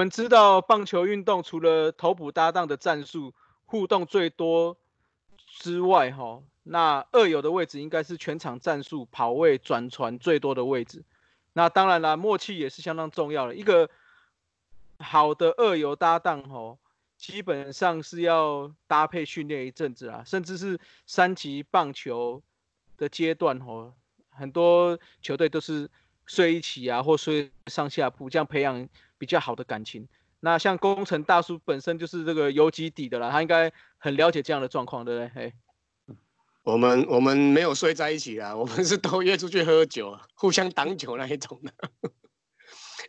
我们知道棒球运动除了头捕搭档的战术互动最多之外，哈，那二游的位置应该是全场战术跑位转传最多的位置。那当然了，默契也是相当重要的。一个好的二游搭档，吼，基本上是要搭配训练一阵子啊，甚至是三级棒球的阶段，吼，很多球队都是睡一起啊，或睡上下铺，这样培养。比较好的感情，那像工程大叔本身就是这个游击底的啦，他应该很了解这样的状况，对不对？嘿，我们我们没有睡在一起啊，我们是都约出去喝酒，互相挡酒那一种的。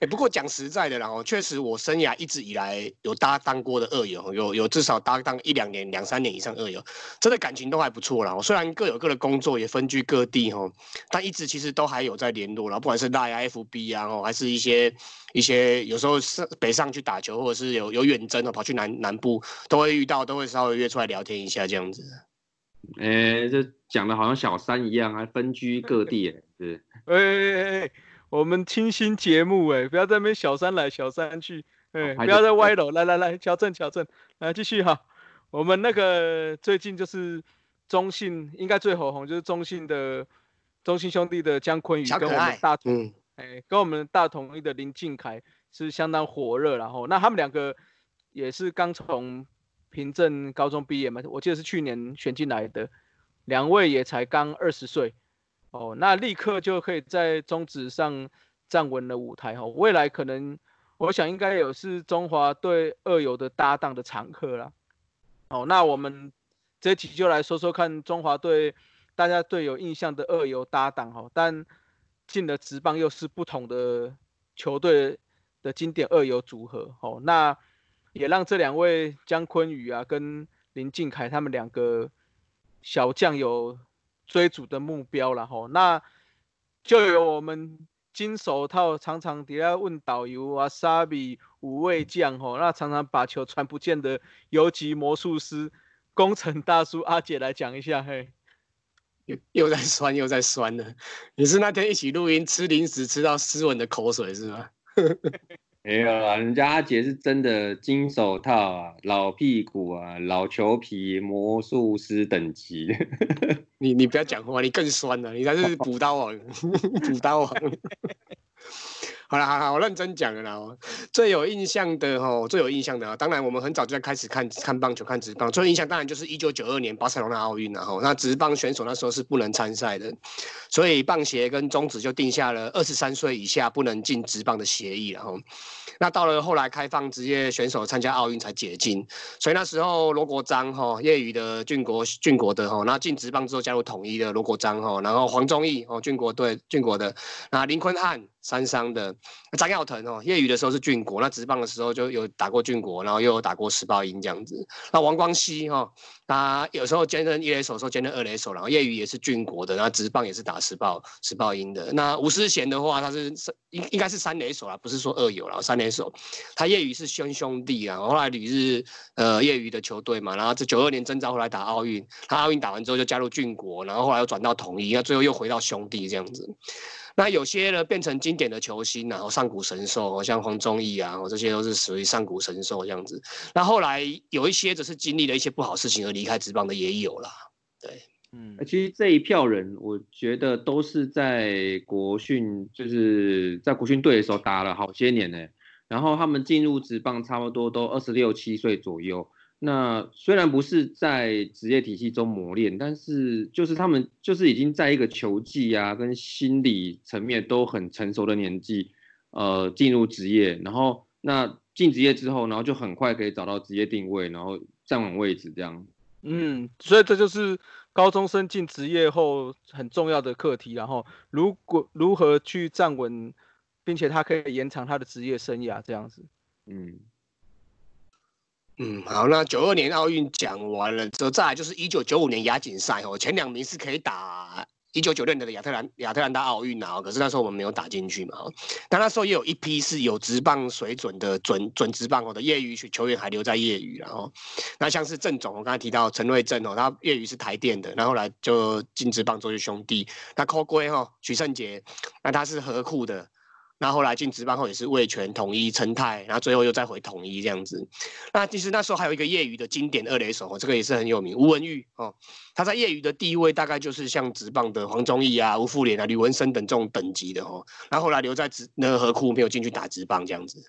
哎，不过讲实在的，然后确实我生涯一直以来有搭档过的二友，有有至少搭档一两年、两三年以上二友，真的感情都还不错啦。虽然各有各的工作，也分居各地哈，但一直其实都还有在联络啦。不管是大 FB 啊，哦，还是一些一些有时候上北上去打球，或者是有有远征哦，跑去南南部都会遇到，都会稍微约出来聊天一下这样子。哎，这讲的好像小三一样，还分居各地，哎，是。哎。我们清新节目哎，不要在那边小三来小三去，哎，不要再歪楼，来来来，矫正矫正，来继续哈。我们那个最近就是中信应该最火红，就是中信的中信兄弟的姜昆宇跟我们大同，哎，跟我们大同一的林敬凯是相当火热，然后那他们两个也是刚从平镇高中毕业嘛，我记得是去年选进来的，两位也才刚二十岁。哦，那立刻就可以在中职上站稳了舞台哦。未来可能，我想应该有是中华队二游的搭档的常客啦。哦，那我们这集就来说说看中华队大家最有印象的二游搭档哈。但进了职棒又是不同的球队的经典二游组合哦。那也让这两位姜昆宇啊跟林敬凯他们两个小将有。追逐的目标了吼，那就有我们金手套常常底下问导游啊，沙比五位将吼，那常常把球传不见的游击魔术师工程大叔阿姐来讲一下嘿，又又在酸又在酸了，你是那天一起录音吃零食吃到斯文的口水是吗？没有啊，人家阿杰是真的金手套啊，老屁股啊，老球皮魔术师等级。你你不要讲话，你更酸了，你才是补刀王，补刀王。好了，好了，我认真讲了啦。最有印象的哈，最有印象的啊，当然我们很早就在开始看看棒球，看职棒。最有印象当然就是一九九二年巴塞罗那奥运了哈。那职棒选手那时候是不能参赛的，所以棒协跟中职就定下了二十三岁以下不能进职棒的协议了哈。那到了后来开放职业选手参加奥运才解禁，所以那时候罗国璋哈，业余的俊国俊国的哈，那进职棒之后加入统一的罗国璋哈，然后黄忠义哦俊国队俊国的，那林坤汉。三商的张耀腾哦，业余的时候是俊国，那职棒的时候就有打过俊国，然后又有打过石豹鹰这样子。那王光熙哈，他有时候兼任一垒手，时候兼任二垒手，然后业余也是俊国的，然后职棒也是打石豹石豹鹰的。那吴思贤的话，他是应应该是三垒手啦，不是说二有啦，三垒手。他业余是兄兄弟啊，后来旅日呃业余的球队嘛，然后这九二年征召后来打奥运，他奥运打完之后就加入俊国，然后后来又转到统一，那最后又回到兄弟这样子。那有些呢变成经典的球星，然后上古神兽，像黄忠义啊，这些都是属于上古神兽这样子。那后来有一些只是经历了一些不好事情而离开职棒的也有啦。对，嗯，其实这一票人，我觉得都是在国训，就是在国训队的时候打了好些年呢。然后他们进入职棒，差不多都二十六七岁左右。那虽然不是在职业体系中磨练，但是就是他们就是已经在一个球技啊跟心理层面都很成熟的年纪，呃，进入职业，然后那进职业之后，然后就很快可以找到职业定位，然后站稳位置这样。嗯，所以这就是高中生进职业后很重要的课题。然后如果如何去站稳，并且他可以延长他的职业生涯这样子。嗯。嗯，好，那九二年奥运讲完了之后，再来就是一九九五年亚锦赛哦，前两名是可以打一九九六年的亚特兰亚特兰大奥运啊，可是那时候我们没有打进去嘛。但那时候也有一批是有职棒水准的准准职棒哦的业余球员还留在业余，然后那像是郑总，我刚才提到陈瑞正哦，他业余是台电的，然后来就进职棒做兄弟。那扣龟哈许胜杰，那他是河库的。那后来进职棒后也是味全统一成泰，然后最后又再回统一这样子。那其实那时候还有一个业余的经典二垒手哦，这个也是很有名，吴文玉哦，他在业余的地位大概就是像职棒的黄忠义啊、吴富连啊、吕文生等这种等级的哦。然后后来留在职那个河库没有进去打职棒这样子。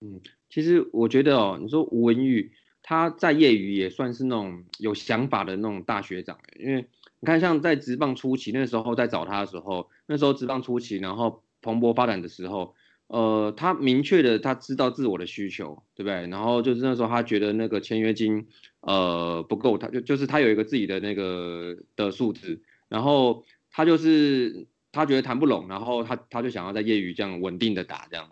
嗯，其实我觉得哦，你说吴文玉他在业余也算是那种有想法的那种大学长，因为你看像在职棒初期那时候在找他的时候，那时候职棒初期，然后。蓬勃发展的时候，呃，他明确的他知道自我的需求，对不对？然后就是那时候他觉得那个签约金，呃，不够，他就就是他有一个自己的那个的数字，然后他就是他觉得谈不拢，然后他他就想要在业余这样稳定的打这样。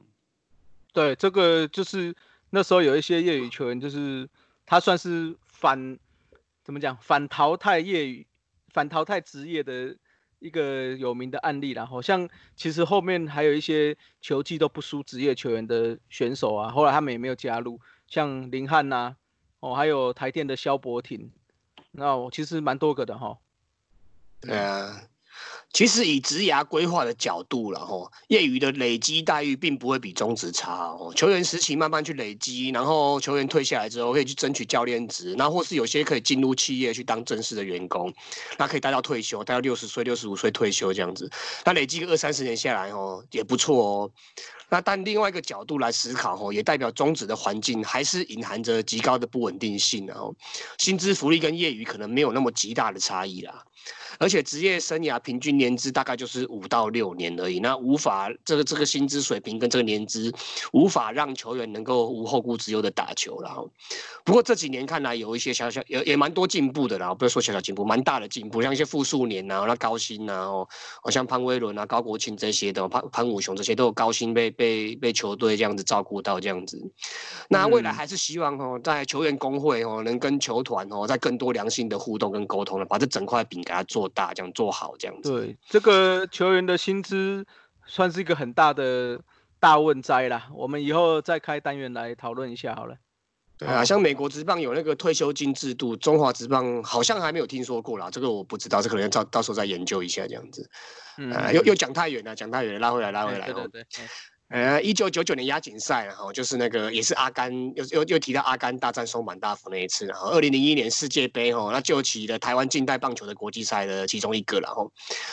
对，这个就是那时候有一些业余球员，就是他算是反怎么讲反淘汰业余反淘汰职业的。一个有名的案例啦，好像其实后面还有一些球技都不输职业球员的选手啊，后来他们也没有加入，像林汉呐，哦，还有台电的肖伯廷，那我其实蛮多个的哈。对啊。其实以职涯规划的角度了吼，业余的累积待遇并不会比中职差哦。球员时期慢慢去累积，然后球员退下来之后可以去争取教练职，那或是有些可以进入企业去当正式的员工，那可以待到退休，待到六十岁、六十五岁退休这样子。那累积个二三十年下来哦，也不错哦。那但另外一个角度来思考吼，也代表中职的环境还是隐含着极高的不稳定性哦。薪资福利跟业余可能没有那么极大的差异啦。而且职业生涯平均年资大概就是五到六年而已，那无法这个这个薪资水平跟这个年资，无法让球员能够无后顾之忧的打球然后，不过这几年看来有一些小小也也蛮多进步的啦，不是说小小进步，蛮大的进步，像一些复数年呐，那高薪呐，哦，像潘威伦啊、高国庆这些的，潘潘武雄这些都有高薪被被被球队这样子照顾到这样子。那未来还是希望哦，在球员工会哦，能跟球团哦，在更多良性的互动跟沟通了，把这整块饼给他做。大这样做好这样子，对这个球员的薪资算是一个很大的大问灾啦。我们以后再开单元来讨论一下好了。对啊，像美国职棒有那个退休金制度，中华职棒好像还没有听说过啦。这个我不知道，这可能要到到时候再研究一下这样子。嗯，又又讲太远了，讲太远，拉回来，拉回来。对对对。呃，一九九九年亚锦赛，然后就是那个也是阿甘又又又提到阿甘大战松坂大辅那一次，然后二零零一年世界杯哦，那就起了台湾近代棒球的国际赛的其中一个，然后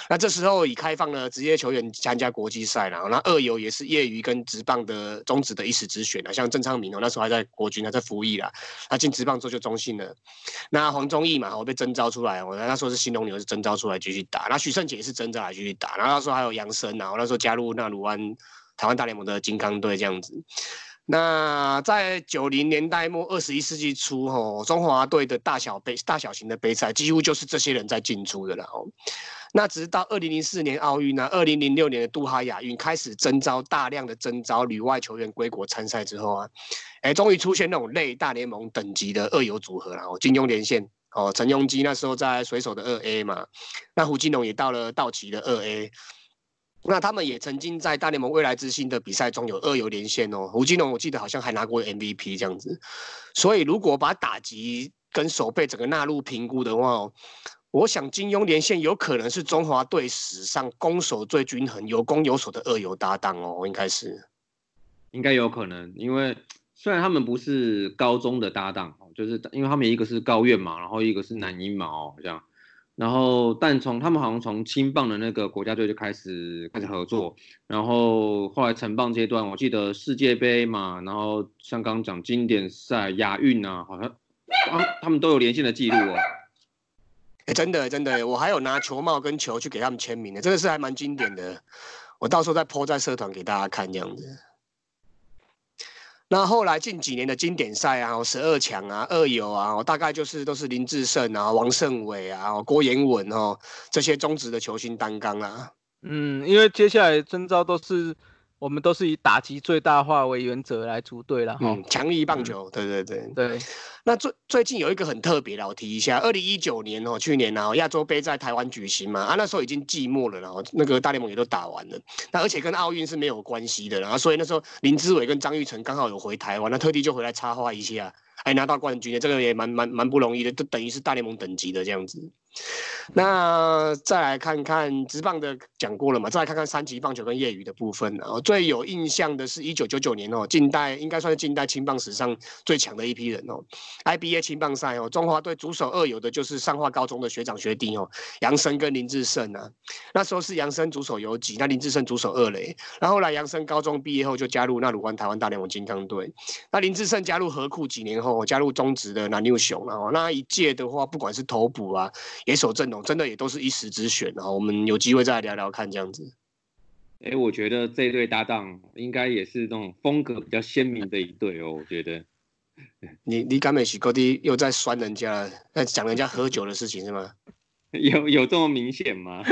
那这时候已开放了职业球员参加国际赛，然后那二游也是业余跟职棒的中职的一时之选啊，像郑昌明哦，那时候还在国军还在服役啦，他进职棒之后就中信了，那黄忠义嘛，我被征召出来，我那时候是新龙牛是征召出来继续打，那许胜杰也是征召来继续打，然后那时候还有杨森然后那时候加入那鲁安。台湾大联盟的金刚队这样子，那在九零年代末二十一世纪初，吼中华队的大小杯、大小型的杯赛，几乎就是这些人在进出的了。哦，那直到二零零四年奥运呢，二零零六年的杜哈亚运开始征召大量的征召旅外球员归国参赛之后啊，哎，终于出现那种类大联盟等级的二游组合了。哦，金庸连线，哦，陈庸基那时候在水手的二 A 嘛，那胡金龙也到了道奇的二 A。那他们也曾经在大联盟未来之星的比赛中有二游连线哦，胡金龙我记得好像还拿过 MVP 这样子，所以如果把打击跟守备整个纳入评估的话哦，我想金庸连线有可能是中华队史上攻守最均衡、有攻有守的二游搭档哦，应该是，应该有可能，因为虽然他们不是高中的搭档哦，就是因为他们一个是高院嘛，然后一个是南音嘛哦，这样。然后，但从他们好像从青棒的那个国家队就开始开始合作，然后后来成棒阶段，我记得世界杯嘛，然后像刚刚讲经典赛、亚运啊，好像他们都有连线的记录哦。哎，真的真的，我还有拿球帽跟球去给他们签名的，真的是还蛮经典的。我到时候再 po 在社团给大家看这样子。那后来近几年的经典赛啊，十二强啊，二游啊，大概就是都是林志胜啊、王胜伟啊、郭彦文哦这些中职的球星担纲啊。嗯，因为接下来征召都是。我们都是以打击最大化为原则来组队了，嗯，强力棒球，对对对对。那最最近有一个很特别的，我提一下，二零一九年哦，去年哦，亚洲杯在台湾举行嘛，啊，那时候已经季末了，然后那个大联盟也都打完了，那而且跟奥运是没有关系的，然后所以那时候林志伟跟张玉成刚好有回台湾，那特地就回来插话一下。还拿到冠军的，这个也蛮蛮蛮不容易的，都等于是大联盟等级的这样子。那再来看看职棒的讲过了嘛，再来看看三级棒球跟业余的部分哦。最有印象的是一九九九年哦，近代应该算是近代青棒史上最强的一批人哦。IBA 青棒赛哦，中华队主手二有的就是上化高中的学长学弟哦，杨生跟林志胜啊。那时候是杨生主手游击，那林志胜主手二垒。然后来杨生高中毕业后就加入那鲁湾台湾大联盟金刚队。那林志胜加入河库几年后，加入中职的南六雄然后。那一届的话，不管是投捕啊。野手阵容真的也都是一时之选，然后我们有机会再来聊聊看这样子。哎，我觉得这对搭档应该也是那种风格比较鲜明的一对哦。我觉得，你你敢美喜高低又在酸人家，在讲人家喝酒的事情是吗？有有这么明显吗？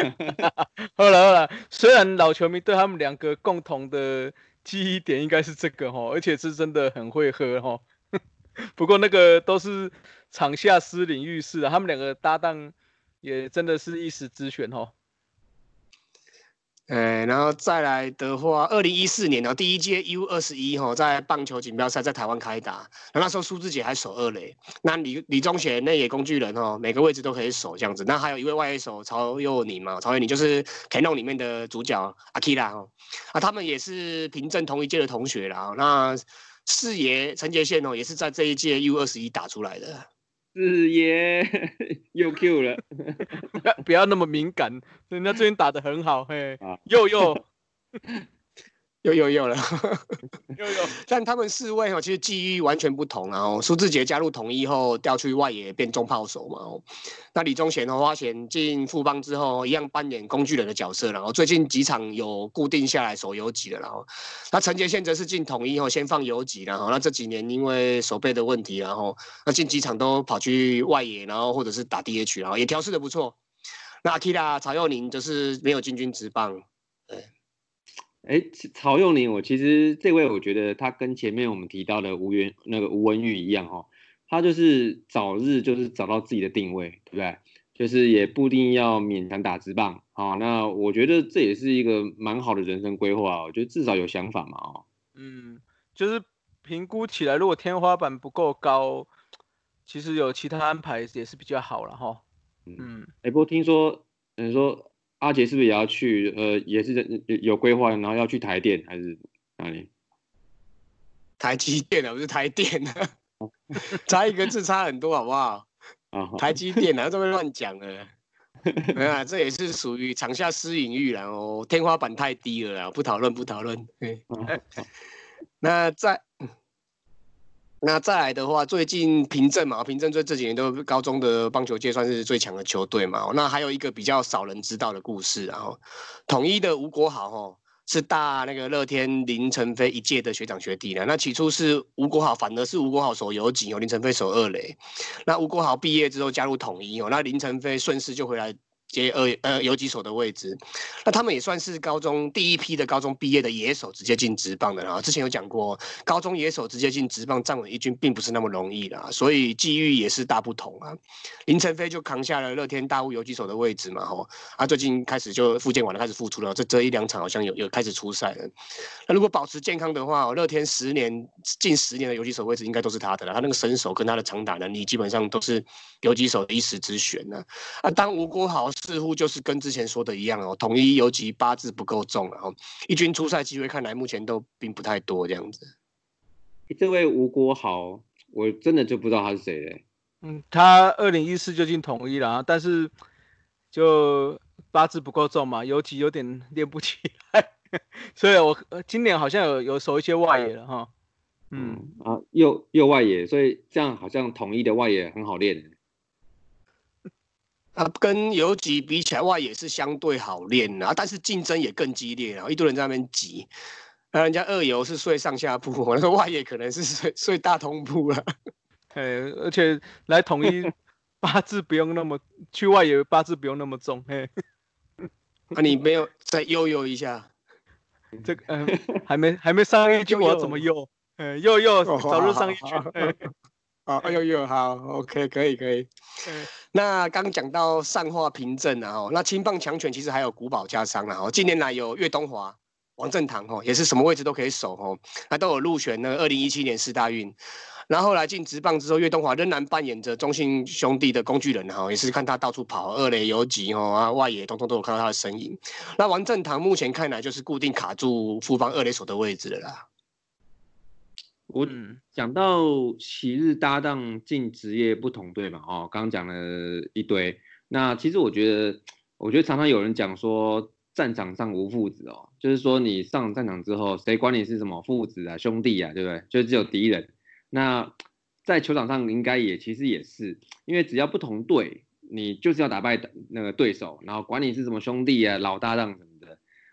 好了好了，虽然老球迷对他们两个共同的记忆点应该是这个哈，而且是真的很会喝哈。不过那个都是场下私领域事啊，他们两个搭档。也真的是一时之选哦。哎，然后再来的话，二零一四年呢，第一届 U 二十一哈，在棒球锦标赛在台湾开打，那那时候苏志杰还守二垒，那李李宗贤内野工具人哦，每个位置都可以守这样子。那还有一位外野手曹佑宁嘛，曹佑宁就是 Canon 里面的主角阿 Kira 哦，啊，他们也是凭证同一届的同学啦。那四爷陈杰宪哦，也是在这一届 U 二十一打出来的。四爷又 Q 了，不要不要那么敏感，人家最近打的很好，嘿，又又。又又又了，又有，但他们四位哦，其实际遇完全不同啊。苏志杰加入统一后调去外野变中炮手嘛。哦，那李宗贤和花钱进富邦之后，一样扮演工具人的角色。然后最近几场有固定下来守游击了。然后，那陈杰宪则是进统一后先放游击然后那这几年因为手背的问题，然后那近几场都跑去外野，然后或者是打 DH，然后也调试的不错。那阿 Kira 曹佑宁就是没有进军职棒，对。哎，曹佑宁，我其实这位我觉得他跟前面我们提到的吴元那个吴文玉一样哦，他就是早日就是找到自己的定位，对不对？就是也不一定要勉强打直棒啊。那我觉得这也是一个蛮好的人生规划，我觉得至少有想法嘛哦。嗯，就是评估起来，如果天花板不够高，其实有其他安排也是比较好了哈。嗯，哎，不过听说，你说。阿杰是不是也要去？呃，也是有有规划，然后要去台电还是哪里？台积电啊，不是台电啊，差一个字差很多，好不好？啊，台积电啊，这么乱讲了。没有啊，这也是属于场下私隐欲然后天花板太低了啦，不讨论，不讨论。那在。那再来的话，最近平镇嘛，平镇最这几年都高中的棒球界算是最强的球队嘛。那还有一个比较少人知道的故事，然后统一的吴国豪哦，是大那个乐天林晨飞一届的学长学弟呢。那起初是吴国豪，反而是吴国豪守游击，哦，林晨飞守二垒。那吴国豪毕业之后加入统一哦，那林晨飞顺势就回来。接二呃游击手的位置，那他们也算是高中第一批的高中毕业的野手直接进职棒的啦。之前有讲过，高中野手直接进职棒站稳一军并不是那么容易的，所以机遇也是大不同啊。林晨飞就扛下了乐天大物游击手的位置嘛，吼，他最近开始就复健完了，开始复出了，这这一两场好像有有开始出赛了。那如果保持健康的话，乐天十年近十年的游击手位置应该都是他的了。他那个身手跟他的长打能力，基本上都是游击手的一时之选呢。啊，当吴国豪。似乎就是跟之前说的一样哦，统一游击八字不够重，然后一军出赛机会看来目前都并不太多这样子。这位吴国豪，我真的就不知道他是谁嘞。嗯，他二零一四就进统一了，但是就八字不够重嘛，游击有点练不起来，所以我今年好像有有守一些外野了哈。嗯啊，右右外野，所以这样好像统一的外野很好练。啊，跟游击比起来，外野是相对好练啊，但是竞争也更激烈啊，一堆人在那边挤。那人家二游是睡上下铺，我那个外野可能是睡睡大通铺了。哎，而且来统一 八字不用那么，去外野八字不用那么重。嘿，啊，你没有再悠悠一下？这个嗯，还没还没上一局，我要怎么悠？嗯，悠悠，早日上一局。啊，哎呦呦，好，OK，可以可以。那刚讲到上化凭证啊，哦，那青棒强权其实还有古堡加商啊，哦，近年来有岳东华、王振堂，哦，也是什么位置都可以守，哦，那都有入选呢。二零一七年四大运，然后后来进职棒之后，岳东华仍然扮演着中信兄弟的工具人哈，也是看他到处跑，二垒游击哦啊外野，通通都有看到他的身影。那王正堂目前看来就是固定卡住复方二垒手的位置了啦。我讲到昔日搭档进职业不同队嘛，哦，刚刚讲了一堆。那其实我觉得，我觉得常常有人讲说战场上无父子哦，就是说你上战场之后，谁管你是什么父子啊、兄弟啊，对不对？就只有敌人。那在球场上应该也其实也是，因为只要不同队，你就是要打败那个对手，然后管你是什么兄弟啊、老搭档什么。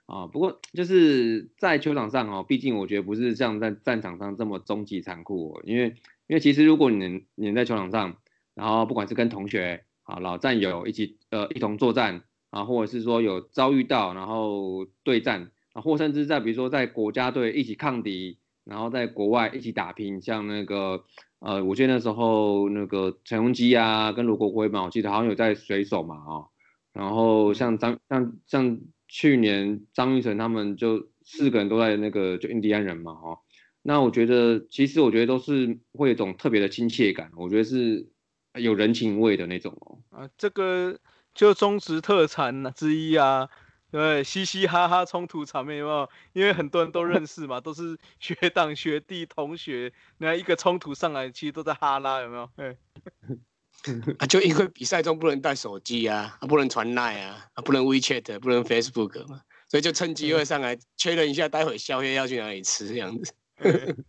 啊，不过就是在球场上哦，毕竟我觉得不是像在战场上这么终极残酷，因为因为其实如果你你在球场上，然后不管是跟同学啊、老战友一起呃一同作战啊，或者是说有遭遇到然后对战啊，或甚至在比如说在国家队一起抗敌，然后在国外一起打拼，像那个呃，我记得那时候那个陈荣基啊，跟卢国辉嘛，我记得好像有在水手嘛哦，然后像张像像。去年张玉成他们就四个人都在那个就印第安人嘛，哦，那我觉得其实我觉得都是会有一种特别的亲切感，我觉得是有人情味的那种哦。啊，这个就中职特产之一啊，对，嘻嘻哈哈冲突场面有没有？因为很多人都认识嘛，都是学长学弟同学，那一个冲突上来，其实都在哈拉，有没有？啊，就因为比赛中不能带手机啊，不能传赖啊，不能 WeChat，不能 Facebook 嘛，所以就趁机会上来确认一下，待会宵夜要去哪里吃这样子。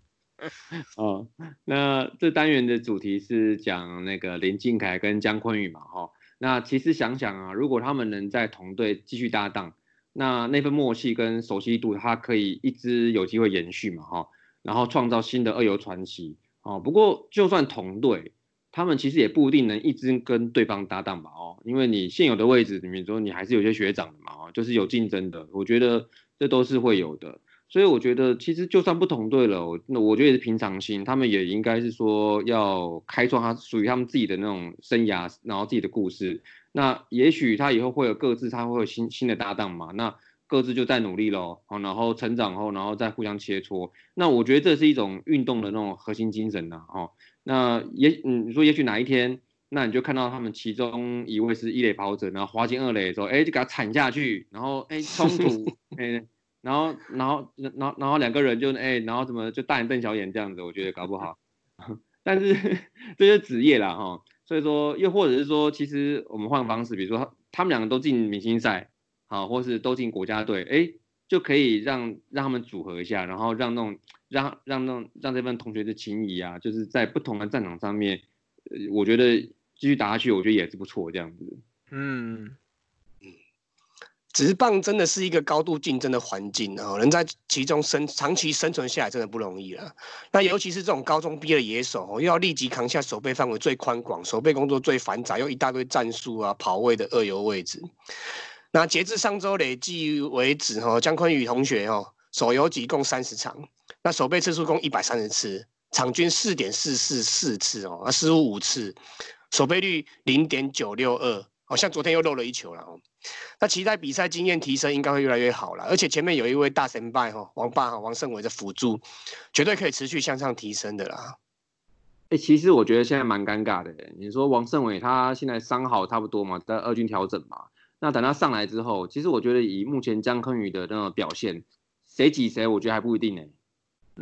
哦，那这单元的主题是讲那个林敬凯跟姜昆宇嘛，哈，那其实想想啊，如果他们能在同队继续搭档，那那份默契跟熟悉度，他可以一直有机会延续嘛，哈，然后创造新的二游传奇。哦，不过就算同队。他们其实也不一定能一直跟对方搭档吧，哦，因为你现有的位置里面说你还是有些学长的嘛，哦，就是有竞争的，我觉得这都是会有的，所以我觉得其实就算不同队了，那我觉得也是平常心，他们也应该是说要开创他属于他们自己的那种生涯，然后自己的故事，那也许他以后会有各自，他会有新新的搭档嘛，那各自就在努力喽，好，然后成长后，然后再互相切磋，那我觉得这是一种运动的那种核心精神呐，哦。那也，嗯，你说也许哪一天，那你就看到他们其中一位是一垒跑者，然后滑进二垒的时候，哎，就给他铲下去，然后哎冲突，哎，然后然后然后然后两个人就哎，然后怎么就大眼瞪小眼这样子，我觉得搞不好。但是 这是职业啦哈，所以说又或者是说，其实我们换个方式，比如说他们两个都进明星赛，好，或是都进国家队，哎，就可以让让他们组合一下，然后让那种。让让让让这份同学的情谊啊，就是在不同的战场上面，呃，我觉得继续打下去，我觉得也是不错这样子。嗯嗯，直棒真的是一个高度竞争的环境哦，能在其中生长期生存下来真的不容易了。那尤其是这种高中毕业的野手哦，又要立即扛下守备范围最宽广、守备工作最繁杂又一大堆战术啊、跑位的二游位置。那截至上周累计为止哈，姜坤宇同学哦，手游几共三十场。那守备次数共一百三十次，场均四点四四四次哦，那失误五次，守备率零点九六二，好像昨天又漏了一球了哦。那期待比赛经验提升，应该会越来越好了。而且前面有一位大神拜哈，王霸哈，王胜伟的辅助，绝对可以持续向上提升的啦。哎，其实我觉得现在蛮尴尬的。你说王胜伟他现在伤好差不多嘛，在二军调整嘛。那等他上来之后，其实我觉得以目前江坤宇的那种表现，谁挤谁，我觉得还不一定呢。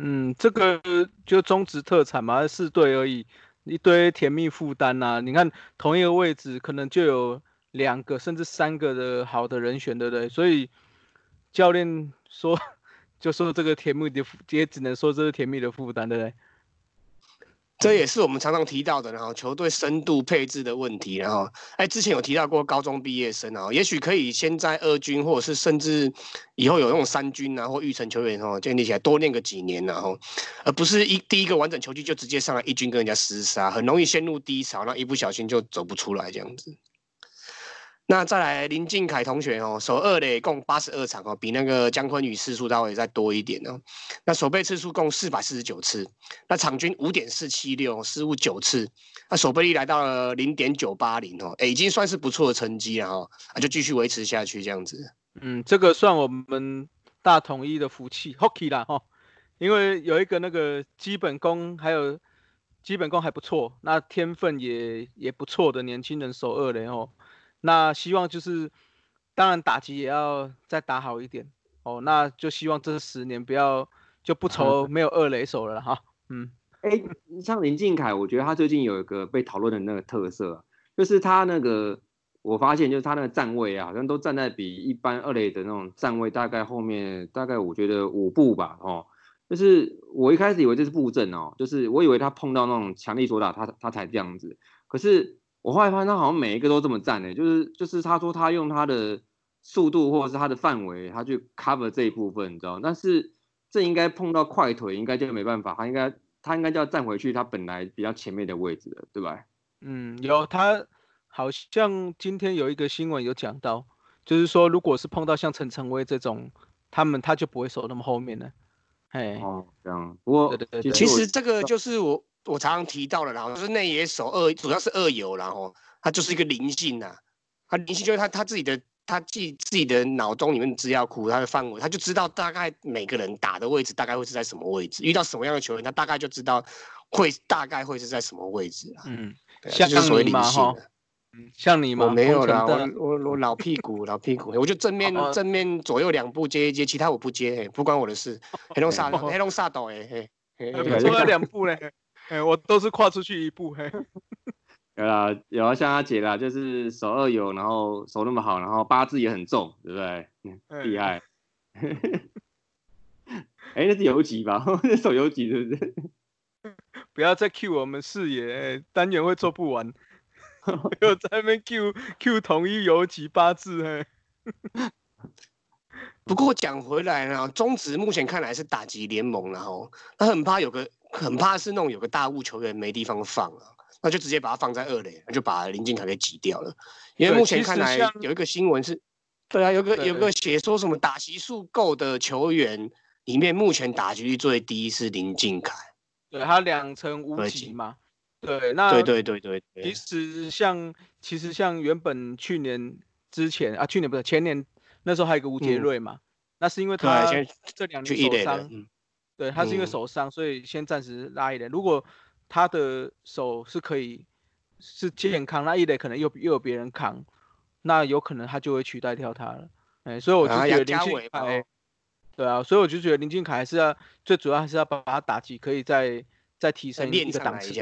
嗯，这个就中职特产嘛，四队而已，一堆甜蜜负担呐。你看同一个位置，可能就有两个甚至三个的好的人选，对不对？所以教练说，就说这个甜蜜的，也只能说这是甜蜜的负担，对不对？这也是我们常常提到的，然后球队深度配置的问题，然后，哎，之前有提到过高中毕业生啊，也许可以先在二军，或者是甚至以后有那种三军啊，或育成球员哦，建立起来多练个几年，然后，而不是一第一个完整球季就直接上来一军跟人家厮杀，很容易陷入低潮，然后一不小心就走不出来这样子。那再来林敬凯同学哦，守二垒共八十二场哦，比那个姜昆宇次数稍微再多一点哦。那守备次数共四百四十九次，那场均五点四七六，失误九次，那守备率来到了零点九八零哦，哎，已经算是不错的成绩了哈，那就继续维持下去这样子。嗯，这个算我们大统一的福气，hockey 啦哈，因为有一个那个基本功还有。基本功还不错，那天分也也不错的年轻人守二垒哦。那希望就是，当然打击也要再打好一点哦。那就希望这十年不要就不愁 没有二垒手了哈。嗯，哎，像林敬凯，我觉得他最近有一个被讨论的那个特色，就是他那个我发现就是他那个站位啊，好像都站在比一般二垒的那种站位大概后面大概我觉得五步吧哦。就是我一开始以为这是布阵哦，就是我以为他碰到那种强力左打，他他才这样子。可是我后来发现他好像每一个都这么站呢，就是就是他说他用他的速度或者是他的范围，他去 cover 这一部分，你知道？但是这应该碰到快腿，应该就没办法，他应该他应该就要站回去他本来比较前面的位置了，对吧？嗯，有他好像今天有一个新闻有讲到，就是说如果是碰到像陈晨威这种，他们他就不会守那么后面了。哎哦，这样。不过其实这个就是我我常常提到的，然后就是内野手二，主要是二游，然后他就是一个灵性呐。他灵性就是他他自己的，他记自己的脑中里面资料库，他的范围，他就知道大概每个人打的位置大概会是在什么位置，遇到什么样的球员，他大概就知道会大概会是在什么位置啊。嗯，像就是所谓灵性。像你吗？我没有啦，我我我老屁股老屁股，我就正面正面左右两步接一接，其他我不接，不关我的事。黑龙萨黑龙沙斗哎，左右两步嘞，哎，我都是跨出去一步嘿。有啦，有啊，像阿杰啦，就是手二有，然后手那么好，然后八字也很重，对不对？厉害。哎，那是游击吧？那手游击是不是？不要再 Q 我们视野，单元会做不完。又在那边 Q Q 统一游击八字嘿，不过讲回来呢，中职目前看来是打击联盟然后他很怕有个很怕是那种有个大物球员没地方放啊，那就直接把他放在二垒，那就把林俊凯给挤掉了。因为目前看来有一个新闻是，对啊，有个有个写说什么打席数够的球员里面，目前打击率最低是林俊凯，对他两成五几嘛。对，那对对对对，其实像其实像原本去年之前啊，去年不是前年那时候还有个吴杰瑞嘛，那是因为他这两年受伤，对，他是因为手伤，所以先暂时拉一点。如果他的手是可以是健康，那一垒可能又又有别人扛，那有可能他就会取代掉他了。哎，所以我就觉得林俊凯，对啊，所以我就觉得林俊凯还是要最主要还是要把他打击可以再。再提升一个档次，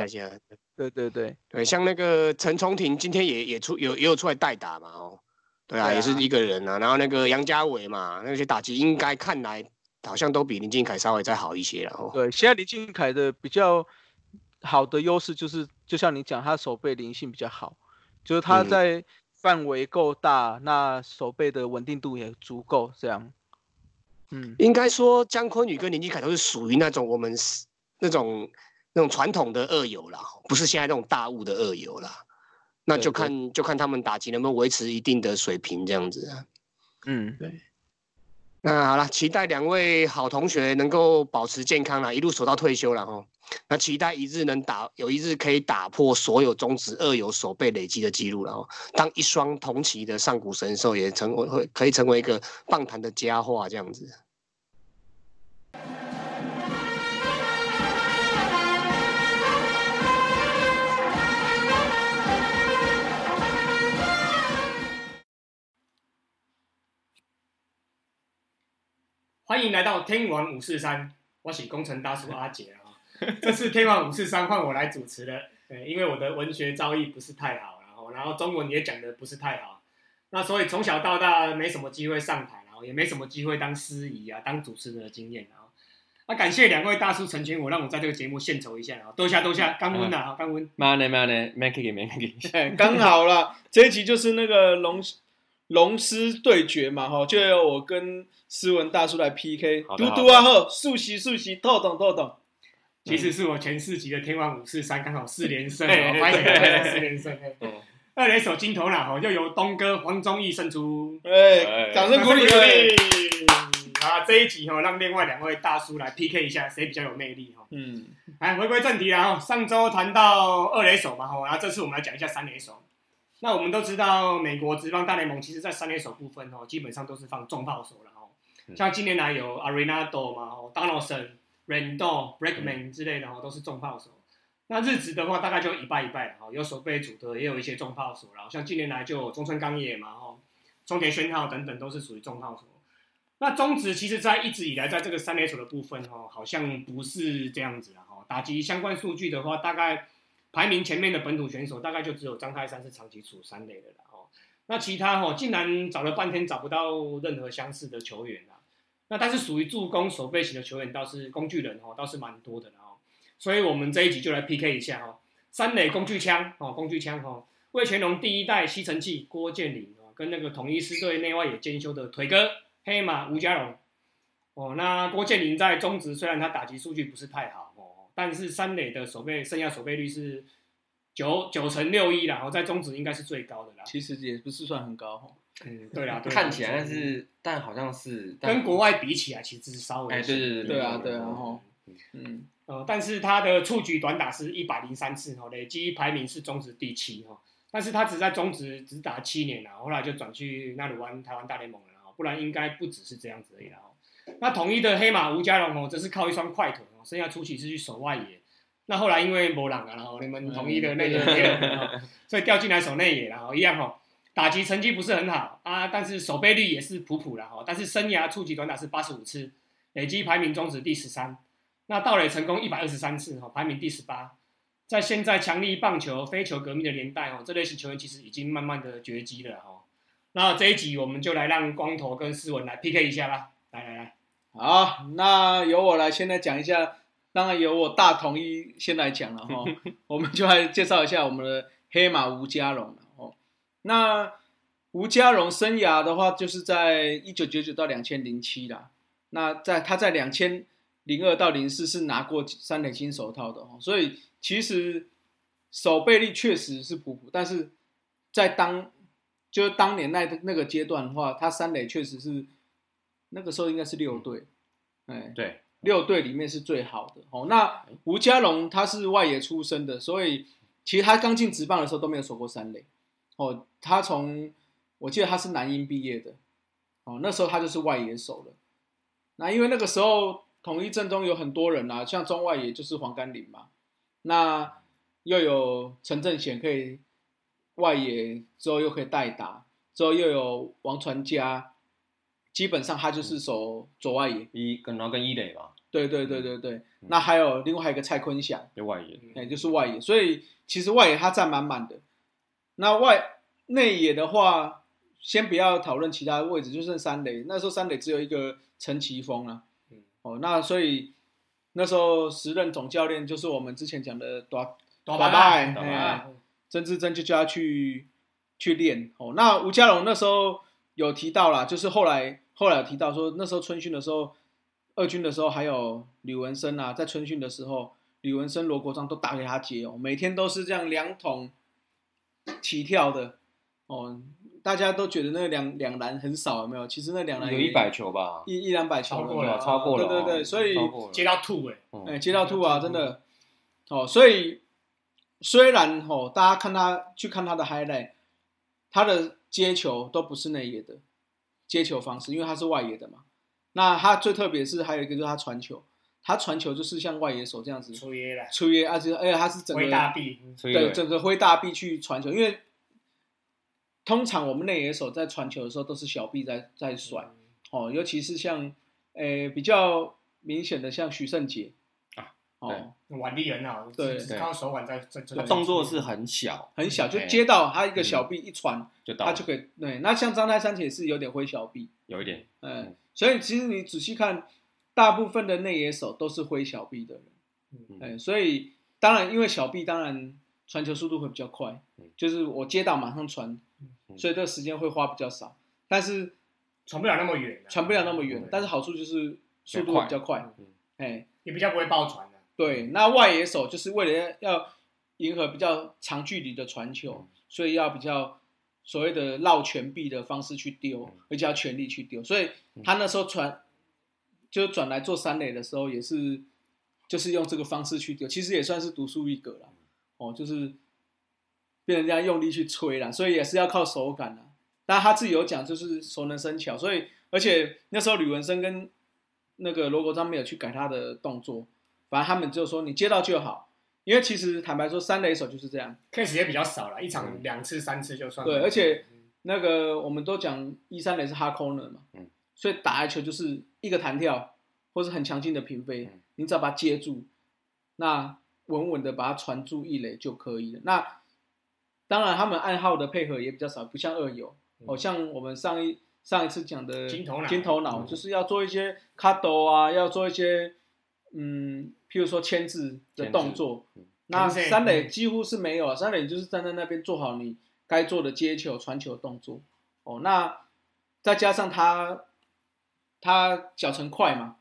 对对对对，像那个陈崇廷今天也也出有也有出来代打嘛，哦，对啊，也是一个人啊。然后那个杨家伟嘛，那些打击应该看来好像都比林俊凯稍微再好一些了哦。对，现在林俊凯的比较好的优势就是，就像你讲，他手背灵性比较好，就是他在范围够大，那手背的稳定度也足够，这样。嗯，应该说姜昆宇跟林俊凯都是属于那种我们那种。那种传统的二游啦，不是现在那种大物的二游啦，那就看就看他们打击能不能维持一定的水平这样子啊。嗯，对。那好了，期待两位好同学能够保持健康啦，一路守到退休了哈。那期待一日能打，有一日可以打破所有中职二游手被累积的记录，了哦当一双同期的上古神兽，也成为会可以成为一个棒坛的佳话这样子。欢迎来到天王五四三，我是工程大叔阿杰啊。这次天王五四三换我来主持了，对，因为我的文学造诣不是太好，然后然后中文也讲的不是太好，那所以从小到大没什么机会上台，然后也没什么机会当司仪啊，当主持人的经验啊。那感谢两位大叔成全我，让我在这个节目献丑一下啊，多谢多谢，刚温呐，刚温。慢呢慢呢，没客气没客气，刚好了，这一集就是那个龙。龙狮对决嘛，哈，就由我跟斯文大叔来 PK。嘟嘟啊，呵，速习速习，透懂透懂。其实是我前四集的天王五四三刚好四连胜，欢迎四连胜。二连手金头脑，哈，又由东哥黄忠义胜出。哎，掌声鼓励鼓励。啊，这一集哈，让另外两位大叔来 PK 一下，谁比较有魅力哈。嗯，来回归正题啦哈，上周谈到二垒手嘛，哈，然后这次我们来讲一下三垒手。那我们都知道，美国职棒大联盟其实在三垒手部分哦，基本上都是放重炮手了哦。像近年来有 Arenado 嘛，哦，Donaldson、Rendon、Breakman 之类的哦，都是重炮手。那日职的话，大概就一半一半哈，有守备组的，也有一些重炮手然后，像近年来就有中村刚也嘛，哈，中田宣浩等等都是属于重炮手。那中职其实在一直以来在这个三垒手的部分哦，好像不是这样子了哦。打击相关数据的话，大概排名前面的本土选手大概就只有张泰山是长期处三垒的了哦。那其他哈，竟然找了半天找不到任何相似的球员啊。那但是属于助攻守备型的球员倒是工具人哦，倒是蛮多的了哦。所以我们这一集就来 PK 一下哈，三垒工具枪哦，工具枪哈，魏全龙第一代吸尘器郭建林哦，跟那个统一师队内外野兼修的腿哥黑马吴家荣哦。那郭建林在中职虽然他打击数据不是太好，但是三垒的守备剩下守备率是九九成六一啦，然后在中职应该是最高的啦。其实也不是算很高哈。嗯，对啦，对看起来但是，但好像是跟国外比起来，其实是稍微哎，对对对对啊对啊哈，嗯呃，但是他的触局短打是一百零三次哈，累计排名是中职第七哈，但是他只在中职只打七年了，后来就转去那鲁湾台湾大联盟了哈，不然应该不只是这样子而已了哈。那统一的黑马吴家龙哦，则是靠一双快腿哦，剩下初期是去守外野，那后来因为博朗啊，然后你们统一的内野没有，所以调进来守内野然后一样哈。打击成绩不是很好啊，但是守备率也是普普的哈。但是生涯触及短打是八十五次，累积排名中止第十三。那盗垒成功一百二十三次哈，排名第十八。在现在强力棒球、非球革命的年代哦，这类型球员其实已经慢慢的绝迹了哈。那这一集我们就来让光头跟思文来 PK 一下吧。来来来，好，那由我来先来讲一下，当然由我大统一先来讲了哈。我们就来介绍一下我们的黑马吴家龙哦。那吴家荣生涯的话，就是在一九九九到两千零七啦。那在他在两千零二到零四是拿过三垒金手套的哦，所以其实守备力确实是普普，但是在当就是当年那那个阶段的话，他三垒确实是那个时候应该是六队，哎，对，六队里面是最好的哦。那吴家龙他是外野出身的，所以其实他刚进职棒的时候都没有守过三垒。哦，他从我记得他是南英毕业的，哦，那时候他就是外野手了。那因为那个时候统一阵中有很多人啊，像中外野就是黄甘霖嘛，那又有陈正贤可以外野之后又可以代打，之后又有王传佳，基本上他就是守左外野，一跟然后跟一垒吧。对对对对对，那还有另外还有一个蔡坤祥，就外野，哎，就是外野，所以其实外野他占满满的。那外内野的话，先不要讨论其他位置，就剩三垒。那时候三垒只有一个陈奇峰啊。嗯。哦，那所以那时候时任总教练就是我们之前讲的短短白，哎，曾志珍就叫他去去练。哦，那吴家龙那时候有提到啦，就是后来后来有提到说，那时候春训的时候，二军的时候还有吕文生啊，在春训的时候，吕文生、罗国璋都打给他接哦，每天都是这样两桶。起跳的哦，大家都觉得那两两篮很少，有没有？其实那两篮有一百球吧，一一两百球，超过了，超过了，对对对，所以接到吐哎，哎，接到吐啊，真的哦。所以虽然哦，大家看他去看他的 highlight，他的接球都不是内野的接球方式，因为他是外野的嘛。那他最特别是还有一个就是他传球。他传球就是像外野手这样子，出约了，出约，而且而且他是整个挥大臂，对，整个挥大臂去传球。因为通常我们内野手在传球的时候都是小臂在在甩，哦，尤其是像诶比较明显的像徐胜杰啊，哦，腕力很好，对，靠手腕在在在，动作是很小很小，就接到他一个小臂一传，就他就可以对。那像张泰山也是有点挥小臂，有一点，嗯，所以其实你仔细看。大部分的内野手都是挥小臂的人，哎，所以当然，因为小臂当然传球速度会比较快，就是我接到马上传，所以这个时间会花比较少，但是传不了那么远，传不了那么远，但是好处就是速度比较快，哎，也比较不会爆传的。对，那外野手就是为了要迎合比较长距离的传球，所以要比较所谓的绕全臂的方式去丢，而且要全力去丢，所以他那时候传。就转来做三垒的时候，也是就是用这个方式去丢，其实也算是独树一格了。哦，就是被人家用力去吹了，所以也是要靠手感的。但他自己有讲，就是熟能生巧，所以而且那时候吕文生跟那个罗国璋没有去改他的动作，反正他们就说你接到就好，因为其实坦白说，三垒手就是这样。case 也比较少了，一场两次三次就算。对，而且那个我们都讲一三垒是 hard corner 嘛，嗯所以打来球就是一个弹跳或是很强劲的平飞，嗯你只要把它接住，那稳稳的把它传住一垒就可以了。那当然他们暗号的配合也比较少，不像二游，嗯哦，像我们上一上一次讲的金头脑金头脑嗯就是要做一些 cut 啊，要做一些嗯，譬如说牵制的动作嗯。那三垒几乎是没有啊，三垒就是站在那边做好你该做的接球、传球动作。哦，那再加上他他脚程快嘛，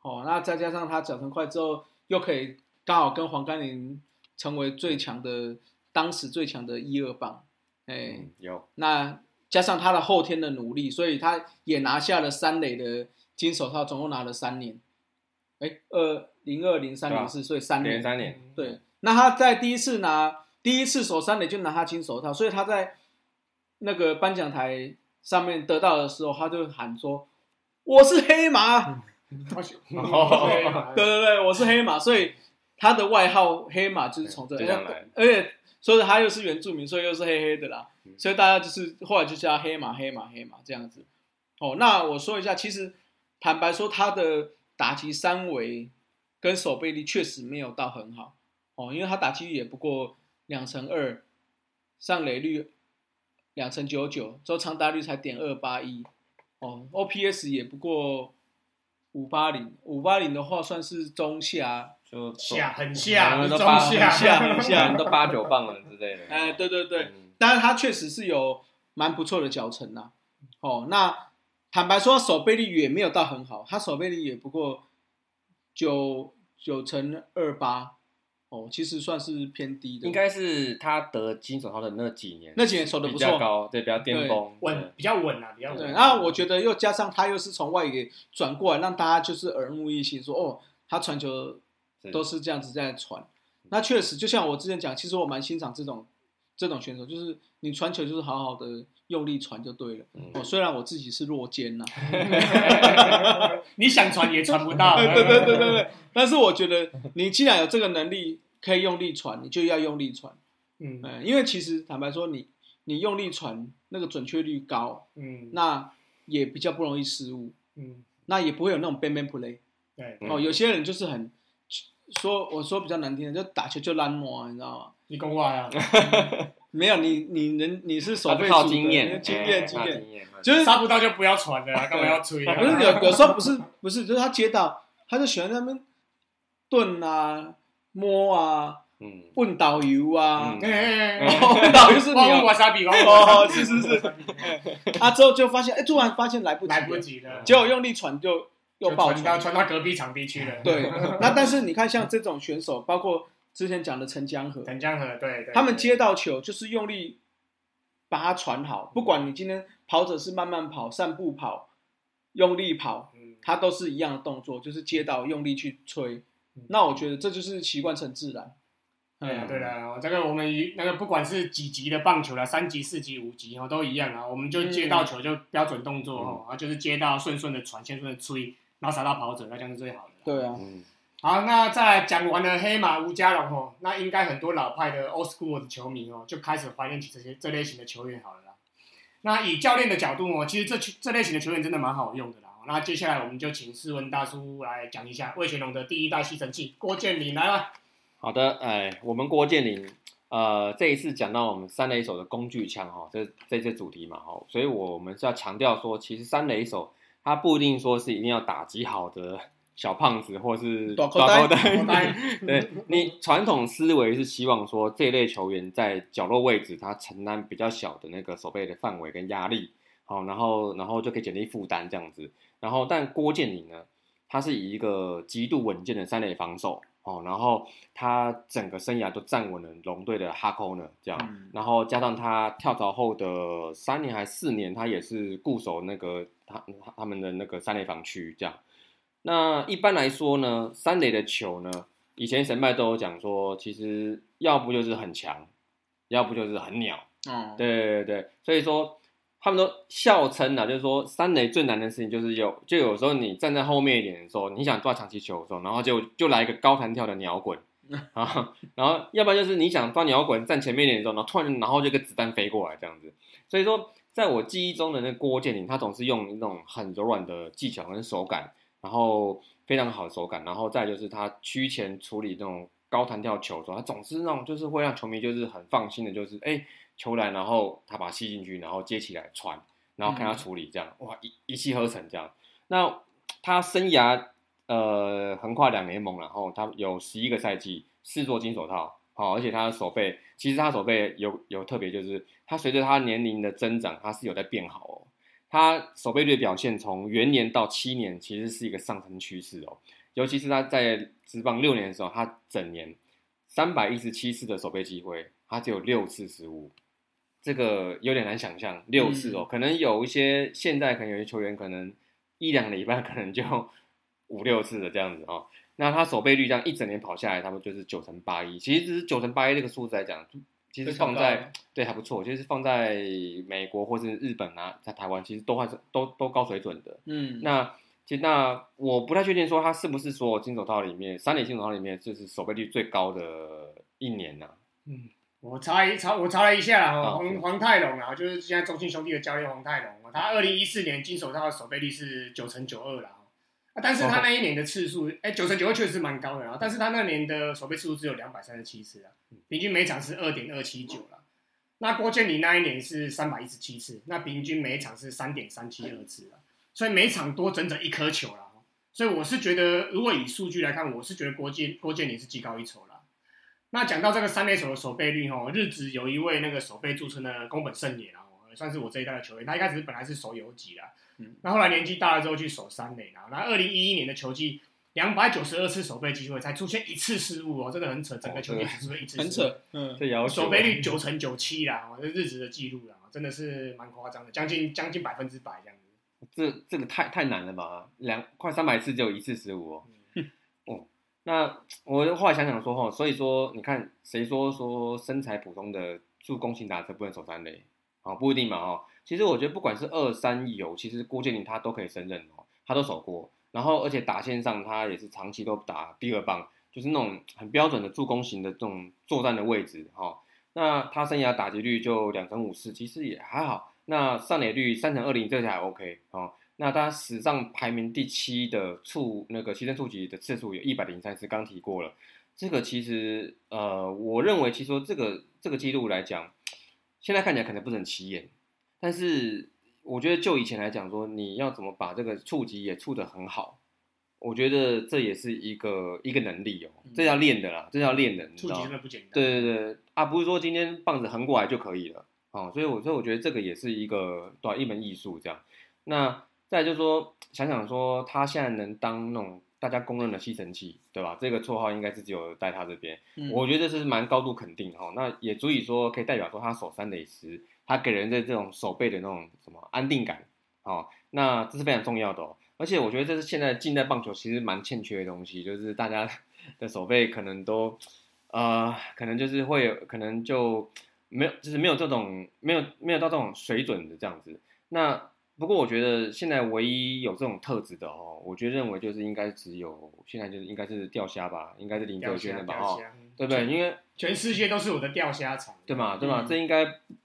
哦，那再加上他脚程快之后，又可以刚好跟黄甘霖成为最强的当时最强的一二棒，哎、嗯，有那加上他的后天的努力，所以他也拿下了三垒的金手套，总共拿了三年。哎，二零二零三零四，所以三年。三年，对，那他在第一次拿第一次守三垒就拿他金手套，所以他在那个颁奖台上面得到的时候，他就喊说：“我是黑马。哦 对对对对，我是黑马，所以他的外号黑马就是从这来而且所以他又是原住民，所以又是黑黑的啦，嗯所以大家就是后来就叫黑马黑马黑马这样子。哦，那我说一下，其实坦白说，他的打击三围跟守备力确实没有到很好。哦，因为他打击率也不过两成二，上垒率两成九九，周长打率才点二八一，哦，OPS 也不过五八零，五八零的话算是中下，就下很下，都八中下。下很下都八九棒了之类的。哎，对对对，嗯，当然他确实是有蛮不错的脚程呐、哦，那坦白说，守备率也没有到很好，他守备率也不过九九乘二八，哦，其实算是偏低的。应该是他得金手套的那几年，那几年守的不比错较高，对，比较巅峰，稳比较稳啊，比较对，稳。然后我觉得又加上他又是从外野转过来，让大家就是耳目一新，说哦，他传球都是这样子在传。那确实，就像我之前讲，其实我蛮欣赏这种这种选手，就是你传球就是好好的用力传就对了。嗯哦，虽然我自己是弱肩呐、你想传也传不到。对对对对对对，但是我觉得你既然有这个能力，可以用力传，你就要用力传。嗯嗯，因为其实坦白说你，你用力传，那个准确率高，嗯那也比较不容易失误，嗯，那也不会有那种 bang bang play。对，嗯哦，有些人就是很说，我说比较难听的，就打球就烂摸，你知道吗？你讲话啊，没有你，你能你是守他是靠经验，经验经验，就是杀不到就不要传了啊，干嘛要吹啊？不是有有时候不是不是，就是他接到，他就喜欢在那边顿啊、摸啊、嗯，问导游啊，嗯哎，哦问导游是你我哦，瓦萨比，我哦是是是，啊之后就发现，哎，突然发现来不及来了，不及了，结果用力传就又爆传到传，传到隔壁场地去了。对，那但是你看像这种选手，包括之前讲的陈江河，陈江河，对对，他们接到球就是用力把它传好，不管你今天跑者是慢慢跑、散步跑、用力跑，嗯，它都是一样的动作，就是接到用力去吹。那我觉得这就是习惯成自然。对啊，对的，这个我们一那个不管是几级的棒球啦，三级、四级、五级哦，都一样啊。我们就接到球就标准动作哦，啊，就是接到顺顺的传，顺顺的吹，然后撒到跑者，那这样是最好的。对啊，嗯，好，那再来讲完了黑马吴家龙哦，那应该很多老派的 old school 的球迷哦，就开始怀念起这些这类型的球员好了啦。那以教练的角度哦，其实这这类型的球员真的蛮好用的啦。那接下来我们就请世文大叔来讲一下魏全龙的第一代吸尘器郭建林来吧。好的，哎，我们郭建林，呃，这一次讲到我们三垒手的工具枪哈，这这些主题嘛哈，所以我们是要强调说，其实三垒手他不一定说是一定要打击好的小胖子或是短口袋口袋对你 传统思维是希望说这一类球员在角落位置，他承担比较小的那个手背的范围跟压力，好，然后然后就可以减低负担这样子。然后但郭建林呢，他是以一个极度稳健的三垒防守，哦，然后他整个生涯都站稳了龙队的哈扣呢，这样。嗯然后加上他跳槽后的三年还四年，他也是固守那个他他们的那个三垒防区这样。那一般来说呢，三垒的球呢，以前神拜都有讲说，其实要不就是很强，要不就是很鸟。哦，对对对，所以说他们都笑称啊，就是说三垒最难的事情就是有，就有时候你站在后面一点的时候，你想抓长期球的时候，然后就就来一个高弹跳的鸟滚，啊，然后要不然就是你想抓鸟滚站前面一点的时候，然后突然然后就一个子弹飞过来这样子。所以说，在我记忆中的那郭建林，他总是用那种很柔软的技巧跟手感，然后非常好的手感，然后再就是他区前处理那种高弹跳球的时候，他总是那种就是会让球迷就是很放心的，就是哎球来，然后他把它吸进去，然后接起来传，然后看他处理这样，哇一一气呵成这样。那他生涯呃横跨两联盟，然后他有十一个赛季，四座金手套，好，而且他的手背，其实他手背有有特别，就是他随着他年龄的增长，他是有在变好哦。他守备率的表现从元年到七年，其实是一个上升趋势哦。尤其是他在职棒六年的时候，他整年三百一十七次的守备机会，他只有六次失误，这个有点难想象，六次哦，可能有一些现在可能有些球员可能一两个礼拜可能就五六次的这样子哦。那他守备率这样一整年跑下来，他们就是九乘八一。其实只是九乘八一这个数字来讲，其实放在对还不错。其实放在美国或是日本啊，在台湾其实都还是都都高水准的。嗯，那其实那我不太确定说它是不是所有金手套里面三点金手套里面就是守备率最高的一年呢、嗯，我查一查，我查了一下啦，好黄黄泰龙啊，就是现在中信兄弟的教练黄泰龙，他二零一四年金手套的守备率是九成九二啦。啊，但是他那一年的次数，哎，九成九二确实是蛮高的啊，但是他那年的守备次数只有两百三十七次啊，平均每场是二点二七九啦。那郭建林那一年是三百一十七次，那平均每场是三点三七二次啊，所以每场多整整一颗球啦。所以我是觉得，如果以数据来看，我是觉得郭建郭建林是技高一筹啦。那讲到这个三垒手的守备率哦，日职有一位那个守备著称的宫本胜也啊，算是我这一代的球员。他一开始本来是守游击啦，嗯，那后来年纪大了之后去守三垒啦。那二零一一年的球季，两百九十二次守备机会才出现一次失误哦，真的很扯，整个球季只出现一次失误，很扯，嗯，这要守备率九成九七啦，哦，这日子的记录啦，真的是蛮夸张的，将近将近百分之百这样子。这这个太太难了吧？两快三百次只有一次失误哦。哦，那我后来想想说哈，所以说你看谁说说身材普通的助攻型打者不能守三垒？啊，不一定嘛哦。其实我觉得不管是二三游，其实郭建林他都可以胜任哦，他都守过。然后而且打线上他也是长期都打第二棒，就是那种很标准的助攻型的这种作战的位置哈。那他生涯打击率就两成五四，其实也还好。那上垒率三成二零，这个还 OK 哦。那他史上排名第七的触那个牺牲触及的次数有一百零三次，刚提过了。这个其实呃，我认为其实说这个这个记录来讲，现在看起来可能不是很起眼，但是我觉得就以前来讲说，你要怎么把这个触及也触得很好，我觉得这也是一个一个能力哦，这要练的啦，这要练的，你知触及道吗真的不简单。对对对，啊，不是说今天棒子横过来就可以了，哦，所以我所以我觉得这个也是一个对吧一门艺术这样。那再就是说，想想说他现在能当那种大家公认的吸尘器，对吧？这个绰号应该是只有在他这边，嗯我觉得这是蛮高度肯定哈、那也足以说可以代表说他手三垒时，他给人的这种手背的那种什么安定感，哦，那这是非常重要的哦。而且我觉得这是现在近代棒球其实蛮欠缺的东西，就是大家 的手背可能都，呃，可能就是会有，可能就没有，就是没有这种没有没有到这种水准的这样子。那不过我觉得现在唯一有这种特质的哦，我觉得认为就是应该只有现在就是应该是钓虾吧，应该是林钓哲轩，的吧哦，对不对？因为全世界都是我的钓虾场，对嘛，对嘛，嗯这应该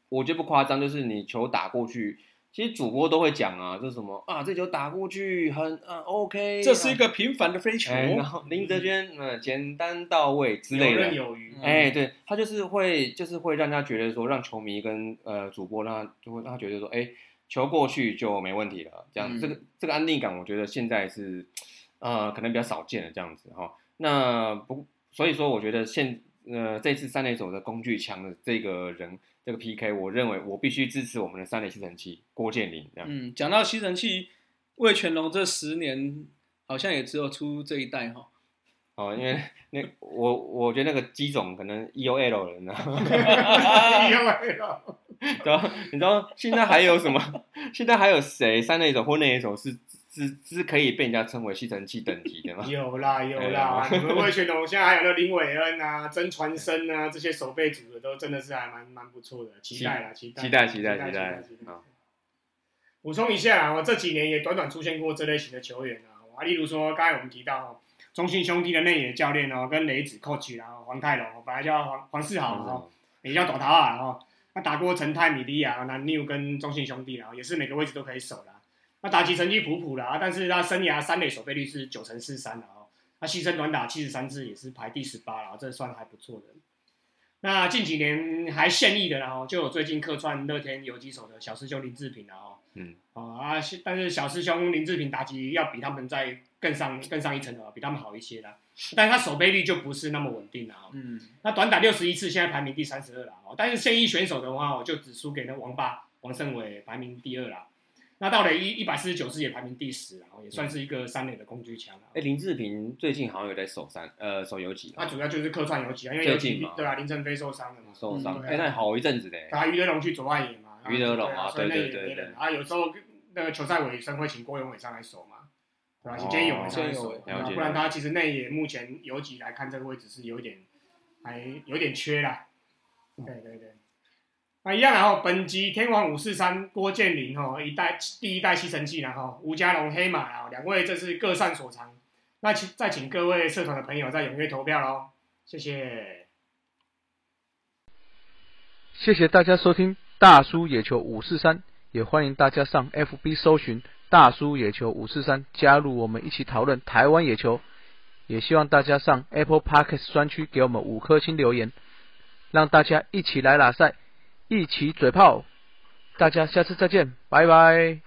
我觉得不夸张，就是你球打过去，其实主播都会讲啊，就是什么啊，这球打过去很啊 OK，这是一个平凡的飞球，哎，然后林哲轩呃简单到位之类游刃的，有余。嗯哎，对他就是会就是会让他觉得说，让球迷跟呃主播让他就会让他觉得说，哎，球过去就没问题了，这样，嗯这个这个安定感，我觉得现在是呃可能比较少见的这样子哈、那不所以说，我觉得现呃这次三垒手的工具强的这个人这个 PK，我认为我必须支持我们的三垒吸尘器郭建林这样。嗯，讲到吸尘器，魏全龙这十年好像也只有出这一代哈。哦，因为那我我觉得那个机种可能 EOL 人呢，因为对吧？你知道现在还有什么？现在还有谁三垒手或内野手是是是可以被人家称为吸尘器等级的吗？有啦有啦，你们魏全龙现在还有那林伟恩啊、曾传生啊这些守备组的都真的是还蛮蛮不错的，期待啦，期待期待期待期期待！补充一下啊，我这几年也短短出现过这类型的球员啊，啊，例如说刚才我们提到哦，中信兄弟的内野教练哦，跟雷子 coach 然后，黄泰龙，本来叫黄黄世豪哦，也叫朵涛啊，哦，他打过陈泰、米利亚、南 new 跟中信兄弟然后，也是每个位置都可以守啦。那打击成绩普普啦，但是他生涯三垒守备率是九成四三的哦，他牺牲短打七十三次也是排第十八了，这算还不错的。那近几年还现役的，然后就有最近客串乐天游击手的小师兄林志平了哦，嗯，啊，但是小师兄林志平打击要比他们在更上更上一层楼，比他们好一些啦，但是他守备率就不是那么稳定了哦，嗯，那短打六十一次，现在排名第三十二了哦，但是现役选手的话，我就只输给那王八王胜伟，排名第二了。那到了一一百四十九次也排名第十，然后也算是一个三垒的工具枪了。哎，林志平最近好像有在守三，呃，守游击。他主要就是客串游击啊，因为游击对啊，林振飞受伤了嘛。受伤，哎，那好一阵子嘞。他余德龙去左外野嘛。余德龙啊，对对对对。啊，有时候那个球赛尾声会请郭永伟上来守嘛，对吧？请建勇上来守，不然他其实内野目前游击来看这个位置是有点还有点缺啦。对对对。啊，一样，然后本集天王五四三郭建林哈一代第一代吸尘器然后吴家龙黑马啊两位这是各擅所长，那请再请各位社团的朋友再踊跃投票喽，谢谢，谢谢大家收听大叔野球五四三，也欢迎大家上 FB 搜寻大叔野球五四三，加入我们一起讨论台湾野球，也希望大家上 Apple Podcast 专区给我们五颗星留言，让大家一起来打赛。一起嘴炮，大家下次再见，拜拜。